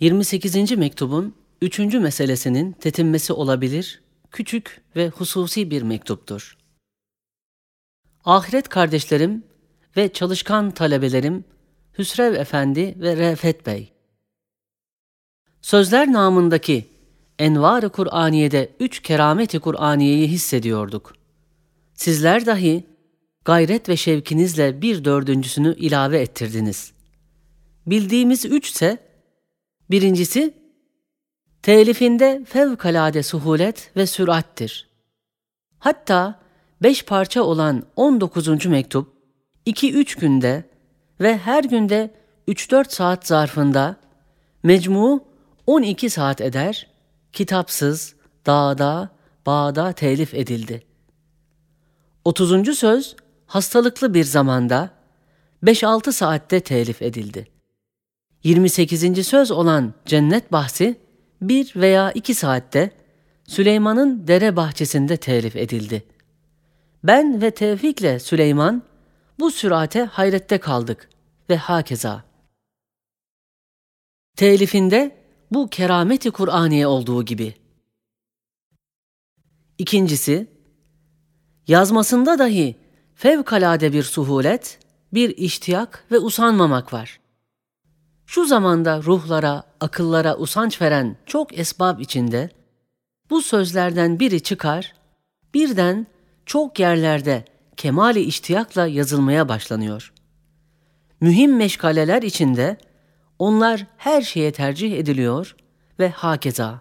28. mektubun 3. meselesinin tetinmesi olabilir, küçük ve hususi bir mektuptur. Ahiret kardeşlerim ve çalışkan talebelerim Hüsrev Efendi ve Refet Bey. Sözler namındaki Envar-ı Kur'aniye'de üç kerameti Kur'aniyeyi hissediyorduk. Sizler dahi gayret ve şevkinizle bir dördüncüsünü ilave ettirdiniz. Bildiğimiz üçse, birincisi, telifinde fevkalade suhulet ve sürattir. Hatta beş parça olan 19. mektup, 2-3 günde ve her günde 3-4 saat zarfında mecmu 12 saat eder, kitapsız, dağda, bağda telif edildi. 30. söz hastalıklı bir zamanda 5-6 saatte telif edildi. 28. söz olan cennet bahsi bir veya iki saatte Süleyman'ın dere bahçesinde telif edildi. Ben ve Tevfik'le Süleyman bu sürate hayrette kaldık ve hakeza. Telifinde bu kerameti Kur'aniye olduğu gibi. İkincisi, yazmasında dahi fevkalade bir suhulet, bir iştiyak ve usanmamak var. Şu zamanda ruhlara, akıllara usanç veren çok esbab içinde, bu sözlerden biri çıkar, birden çok yerlerde kemali iştiyakla yazılmaya başlanıyor. Mühim meşgaleler içinde onlar her şeye tercih ediliyor ve hakeza.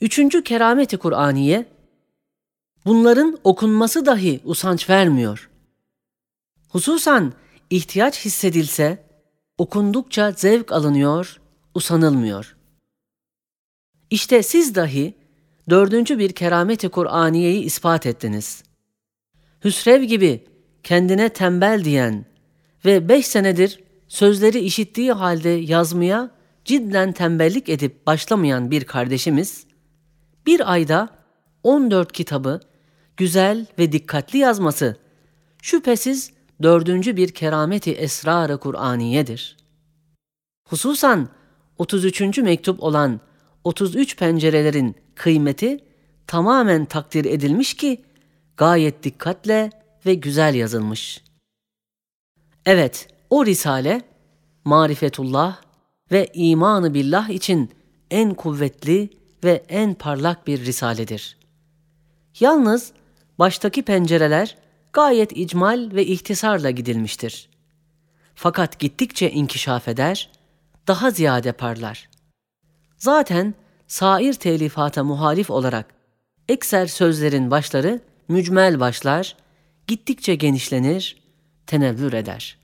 Üçüncü kerameti Kur'aniye, bunların okunması dahi usanç vermiyor. Hususan ihtiyaç hissedilse, okundukça zevk alınıyor, usanılmıyor. İşte siz dahi dördüncü bir kerameti Kur'aniyeyi ispat ettiniz. Hüsrev gibi kendine tembel diyen ve beş senedir sözleri işittiği halde yazmaya cidden tembellik edip başlamayan bir kardeşimiz, bir ayda 14 kitabı güzel ve dikkatli yazması şüphesiz dördüncü bir kerameti esrarı Kur'aniyedir. Hususan 33. mektup olan 33 pencerelerin kıymeti tamamen takdir edilmiş ki gayet dikkatle ve güzel yazılmış. Evet, o risale marifetullah ve imanı billah için en kuvvetli ve en parlak bir risaledir. Yalnız baştaki pencereler gayet icmal ve ihtisarla gidilmiştir. Fakat gittikçe inkişaf eder, daha ziyade parlar. Zaten sair telifata muhalif olarak ekser sözlerin başları mücmel başlar, gittikçe genişlenir, tenevvür eder.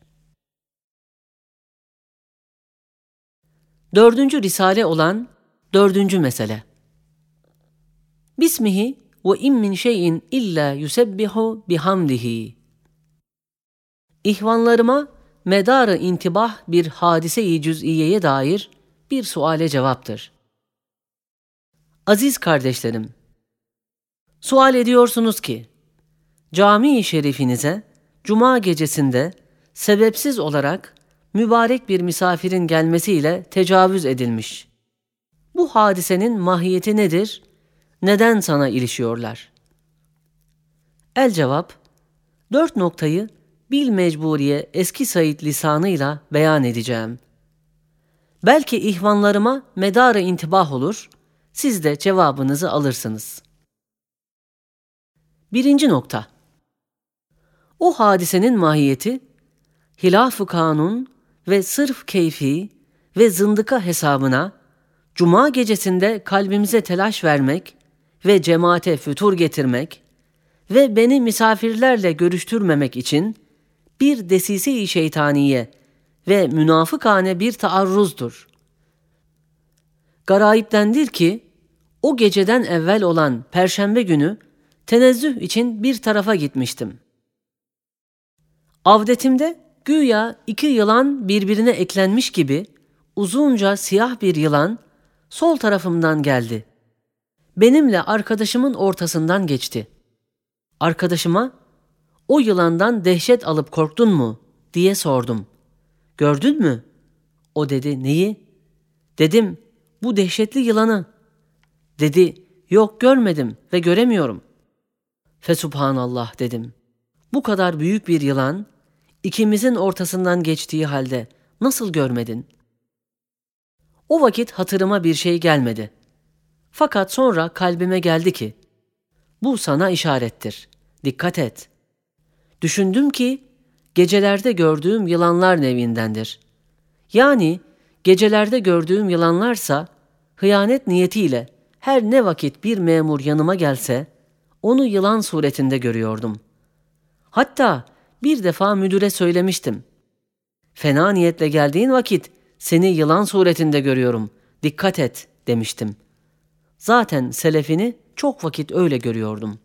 Dördüncü risale olan dördüncü mesele. Bismihi ve in min şeyin illa yusebbihu bihamdihi. İhvanlarıma medarı intibah bir hadise-i cüz'iyeye dair bir suale cevaptır. Aziz kardeşlerim, sual ediyorsunuz ki, cami-i şerifinize cuma gecesinde sebepsiz olarak mübarek bir misafirin gelmesiyle tecavüz edilmiş. Bu hadisenin mahiyeti nedir? Neden sana ilişiyorlar? El cevap, dört noktayı bil mecburiye eski Said lisanıyla beyan edeceğim. Belki ihvanlarıma medarı intibah olur, siz de cevabınızı alırsınız. Birinci nokta. O hadisenin mahiyeti, hilaf-ı kanun ve sırf keyfi ve zındıka hesabına cuma gecesinde kalbimize telaş vermek ve cemaate fütur getirmek ve beni misafirlerle görüştürmemek için bir desise-i şeytaniye ve münafıkane bir taarruzdur. Garayiptendir ki o geceden evvel olan perşembe günü tenezzüh için bir tarafa gitmiştim. Avdetimde güya iki yılan birbirine eklenmiş gibi uzunca siyah bir yılan sol tarafımdan geldi. Benimle arkadaşımın ortasından geçti. Arkadaşıma o yılandan dehşet alıp korktun mu diye sordum. Gördün mü? O dedi neyi? Dedim bu dehşetli yılanı. Dedi yok görmedim ve göremiyorum. Fesubhanallah dedim. Bu kadar büyük bir yılan ikimizin ortasından geçtiği halde nasıl görmedin? O vakit hatırıma bir şey gelmedi. Fakat sonra kalbime geldi ki bu sana işarettir. Dikkat et. Düşündüm ki gecelerde gördüğüm yılanlar nevindendir. Yani gecelerde gördüğüm yılanlarsa hıyanet niyetiyle her ne vakit bir memur yanıma gelse onu yılan suretinde görüyordum. Hatta bir defa müdüre söylemiştim. Fena niyetle geldiğin vakit seni yılan suretinde görüyorum. Dikkat et demiştim. Zaten selefini çok vakit öyle görüyordum.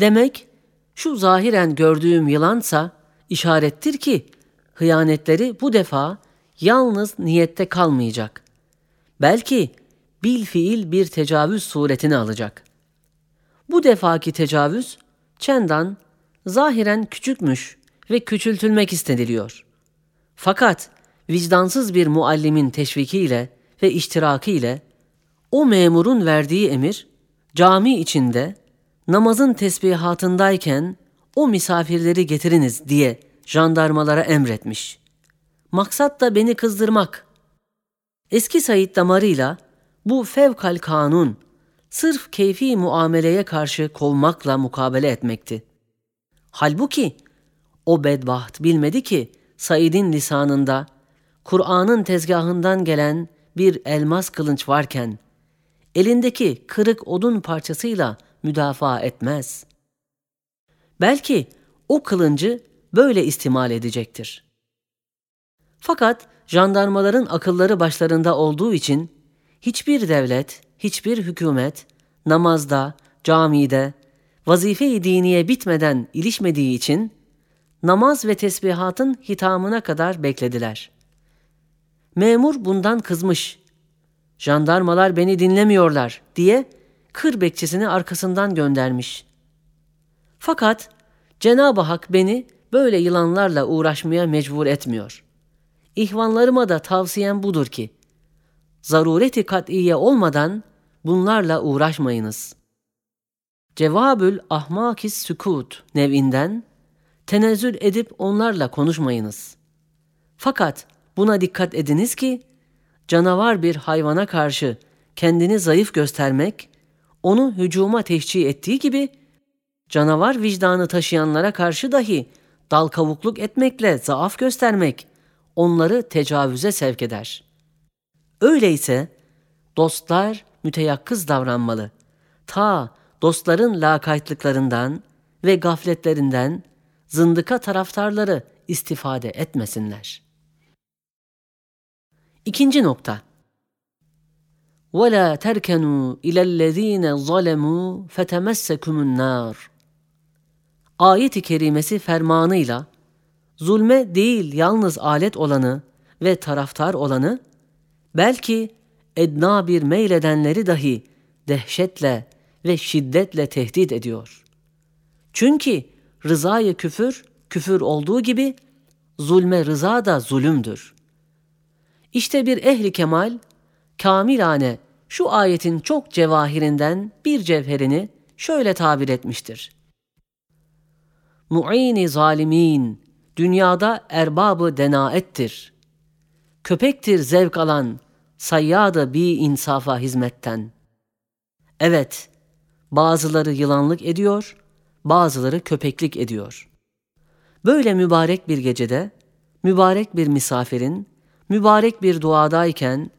Demek şu zahiren gördüğüm yılansa işarettir ki hıyanetleri bu defa yalnız niyette kalmayacak. Belki bil fiil bir tecavüz suretini alacak. Bu defaki tecavüz çendan zahiren küçükmüş ve küçültülmek isteniliyor. Fakat vicdansız bir muallimin teşvikiyle ve iştirakiyle o memurun verdiği emir cami içinde namazın tesbihatındayken o misafirleri getiriniz diye jandarmalara emretmiş. Maksat da beni kızdırmak. Eski Said damarıyla bu fevkal kanun sırf keyfi muameleye karşı kovmakla mukabele etmekti. Halbuki o bedbaht bilmedi ki Said'in lisanında Kur'an'ın tezgahından gelen bir elmas kılınç varken elindeki kırık odun parçasıyla müdafaa etmez. Belki o kılıncı böyle istimal edecektir. Fakat jandarmaların akılları başlarında olduğu için hiçbir devlet, hiçbir hükümet namazda, camide, vazife-i diniye bitmeden ilişmediği için namaz ve tesbihatın hitamına kadar beklediler. Memur bundan kızmış. Jandarmalar beni dinlemiyorlar diye kır bekçisini arkasından göndermiş. Fakat Cenab-ı Hak beni böyle yılanlarla uğraşmaya mecbur etmiyor. İhvanlarıma da tavsiyem budur ki, zarureti kat'iye olmadan bunlarla uğraşmayınız. Cevabül ahmakis sükut nevinden tenezzül edip onlarla konuşmayınız. Fakat buna dikkat ediniz ki canavar bir hayvana karşı kendini zayıf göstermek onu hücuma teşcih ettiği gibi canavar vicdanı taşıyanlara karşı dahi dal kavukluk etmekle zaaf göstermek onları tecavüze sevk eder. Öyleyse dostlar müteyakkız davranmalı. Ta dostların lakaytlıklarından ve gafletlerinden zındıka taraftarları istifade etmesinler. İkinci nokta. وَلَا تَرْكَنُوا اِلَى الَّذ۪ينَ ظَلَمُوا فَتَمَسَّكُمُ النَّارِ Ayet-i kerimesi fermanıyla zulme değil yalnız alet olanı ve taraftar olanı, belki edna bir meyledenleri dahi dehşetle ve şiddetle tehdit ediyor. Çünkü rızayı küfür, küfür olduğu gibi zulme rıza da zulümdür. İşte bir ehli kemal, kamilane şu ayetin çok cevahirinden bir cevherini şöyle tabir etmiştir. Mu'ini zalimin, dünyada erbabı denaettir. Köpektir zevk alan, sayyadı bir insafa hizmetten. Evet, bazıları yılanlık ediyor, bazıları köpeklik ediyor. Böyle mübarek bir gecede, mübarek bir misafirin, mübarek bir duadayken,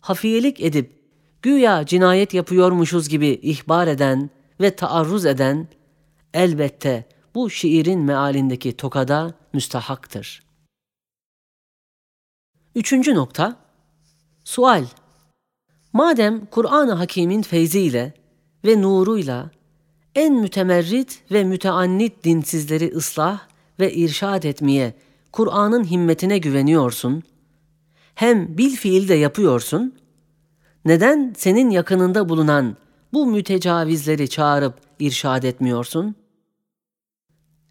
hafiyelik edip, güya cinayet yapıyormuşuz gibi ihbar eden ve taarruz eden, elbette bu şiirin mealindeki tokada müstahaktır. Üçüncü nokta, sual. Madem Kur'an-ı Hakîm'in feyziyle ve nuruyla en mütemerrit ve müteannit dinsizleri ıslah ve irşad etmeye Kur'an'ın himmetine güveniyorsun, hem bil fiil de yapıyorsun, neden senin yakınında bulunan bu mütecavizleri çağırıp irşad etmiyorsun?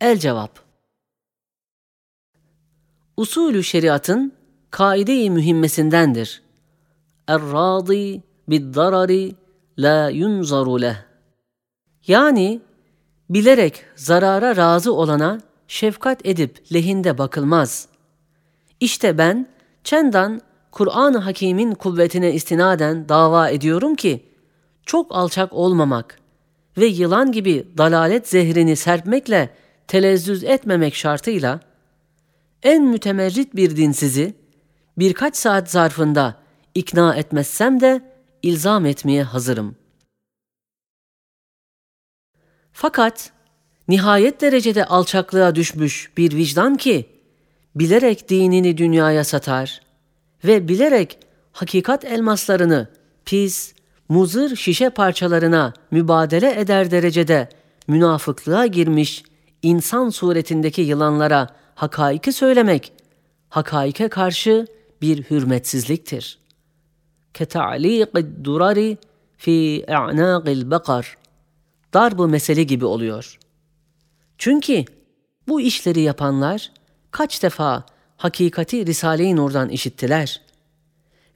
El cevap Usulü şeriatın kaide-i mühimmesindendir. Er-râdi bid-darari la yunzaru leh. Yani bilerek zarara razı olana şefkat edip lehinde bakılmaz. İşte ben çendan Kur'an-ı Hakîm'in kuvvetine istinaden dava ediyorum ki çok alçak olmamak ve yılan gibi dalalet zehrini serpmekle telezzüz etmemek şartıyla en mütemerrit bir dinsizi birkaç saat zarfında ikna etmezsem de ilzam etmeye hazırım. Fakat nihayet derecede alçaklığa düşmüş bir vicdan ki bilerek dinini dünyaya satar ve bilerek hakikat elmaslarını pis, muzır şişe parçalarına mübadele eder derecede münafıklığa girmiş insan suretindeki yılanlara hakaiki söylemek, hakaike karşı bir hürmetsizliktir. Keta'liqid durari fi i'naqil bakar. Darbu mesele gibi oluyor. Çünkü bu işleri yapanlar kaç defa hakikati Risale-i Nur'dan işittiler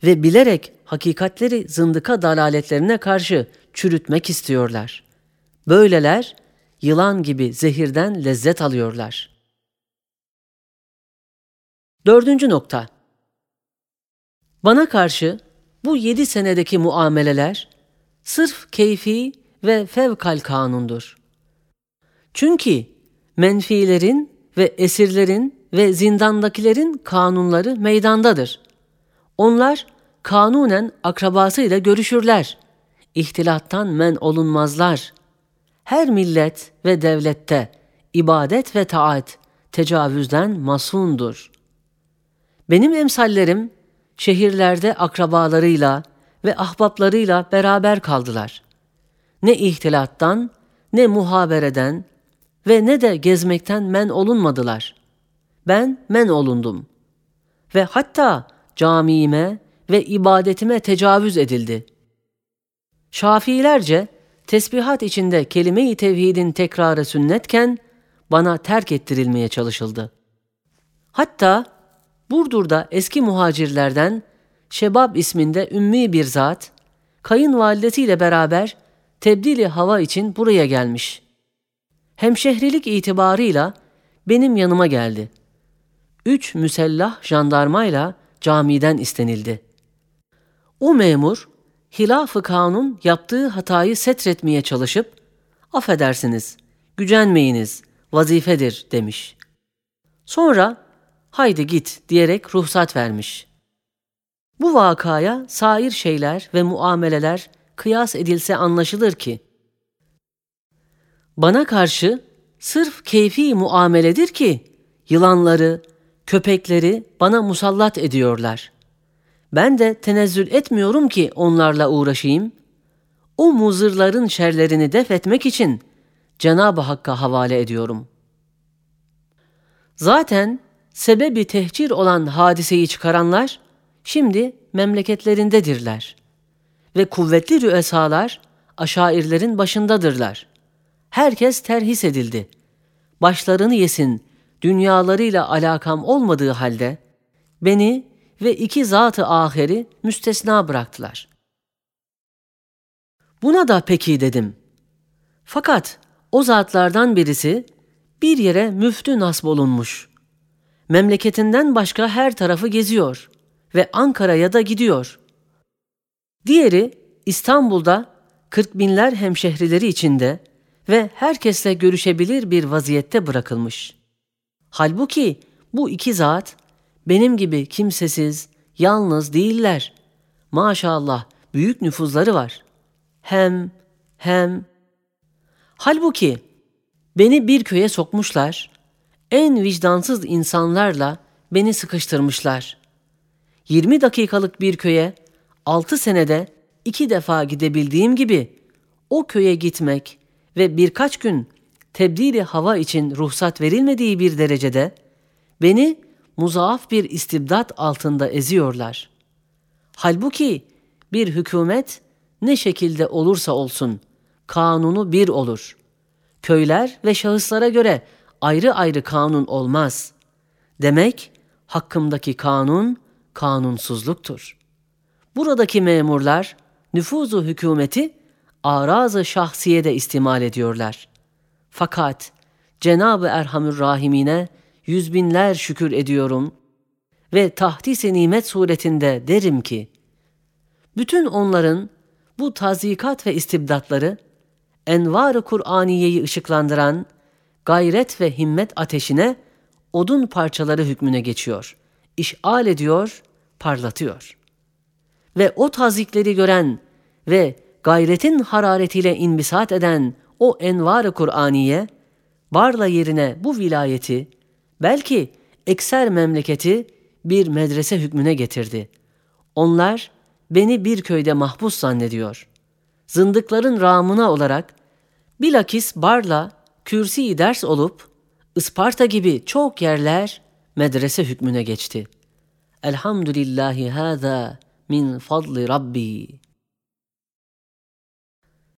ve bilerek hakikatleri zındıka dalaletlerine karşı çürütmek istiyorlar. Böyleler yılan gibi zehirden lezzet alıyorlar. Dördüncü nokta. Bana karşı bu yedi senedeki muameleler sırf keyfi ve fevkal kanundur. Çünkü menfilerin ve esirlerin ve zindandakilerin kanunları meydandadır. Onlar kanunen akrabasıyla görüşürler. İhtilattan men olunmazlar. Her millet ve devlette ibadet ve taat tecavüzden masundur. Benim emsallerim şehirlerde akrabalarıyla ve ahbaplarıyla beraber kaldılar. Ne ihtilattan, ne muhabereden ve ne de gezmekten men olunmadılar. Ben men olundum. Ve hatta camiime ve ibadetime tecavüz edildi. Şafiilerce tesbihat içinde kelime-i tevhidin tekrarı sünnetken bana terk ettirilmeye çalışıldı. Hatta Burdur'da eski muhacirlerden Şebab isminde ümmi bir zat, kayınvalidesiyle beraber tebdili hava için buraya gelmiş. Hemşehrilik itibarıyla benim yanıma geldi. Üç müsellah jandarmayla camiden istenildi. O memur, hilaf-ı kanun yaptığı hatayı setretmeye çalışıp, affedersiniz, gücenmeyiniz, vazifedir demiş. Sonra, haydi git diyerek ruhsat vermiş. Bu vakaya sair şeyler ve muameleler kıyas edilse anlaşılır ki, bana karşı sırf keyfi muameledir ki, yılanları, köpekleri bana musallat ediyorlar. Ben de tenezzül etmiyorum ki onlarla uğraşayım. O muzırların şerlerini def etmek için Cenab-ı Hakk'a havale ediyorum. Zaten sebebi tehcir olan hadiseyi çıkaranlar şimdi memleketlerindedirler. Ve kuvvetli rüesalar aşairlerin başındadırlar. Herkes terhis edildi. Başlarını yesin, dünyalarıyla alakam olmadığı halde beni ve iki zatı aheri müstesna bıraktılar. Buna da peki dedim. Fakat o zatlardan birisi bir yere müftü nasb olunmuş. Memleketinden başka her tarafı geziyor ve Ankara'ya da gidiyor. Diğeri İstanbul'da kırk binler hemşehrileri içinde ve herkesle görüşebilir bir vaziyette bırakılmış. Halbuki bu iki zat benim gibi kimsesiz, yalnız değiller. Maşallah büyük nüfuzları var. Hem, hem. Halbuki beni bir köye sokmuşlar, en vicdansız insanlarla beni sıkıştırmışlar. 20 dakikalık bir köye 6 senede iki defa gidebildiğim gibi o köye gitmek ve birkaç gün tebdili hava için ruhsat verilmediği bir derecede beni muzaaf bir istibdat altında eziyorlar. Halbuki bir hükümet ne şekilde olursa olsun kanunu bir olur. Köyler ve şahıslara göre ayrı ayrı kanun olmaz. Demek hakkımdaki kanun kanunsuzluktur. Buradaki memurlar nüfuzu hükümeti arazı şahsiyede istimal ediyorlar. Fakat Cenab-ı Erhamür Rahimine yüz binler şükür ediyorum ve tahdis-i nimet suretinde derim ki, bütün onların bu tazikat ve istibdatları, envar-ı Kur'aniyeyi ışıklandıran gayret ve himmet ateşine odun parçaları hükmüne geçiyor, işal ediyor, parlatıyor. Ve o tazikleri gören ve gayretin hararetiyle inbisat eden o envar-ı Kur'aniye, Barla yerine bu vilayeti, belki ekser memleketi bir medrese hükmüne getirdi. Onlar beni bir köyde mahpus zannediyor. Zındıkların ramına olarak bilakis Barla kürsi ders olup Isparta gibi çok yerler medrese hükmüne geçti. Elhamdülillahi hâzâ min fadli Rabbi.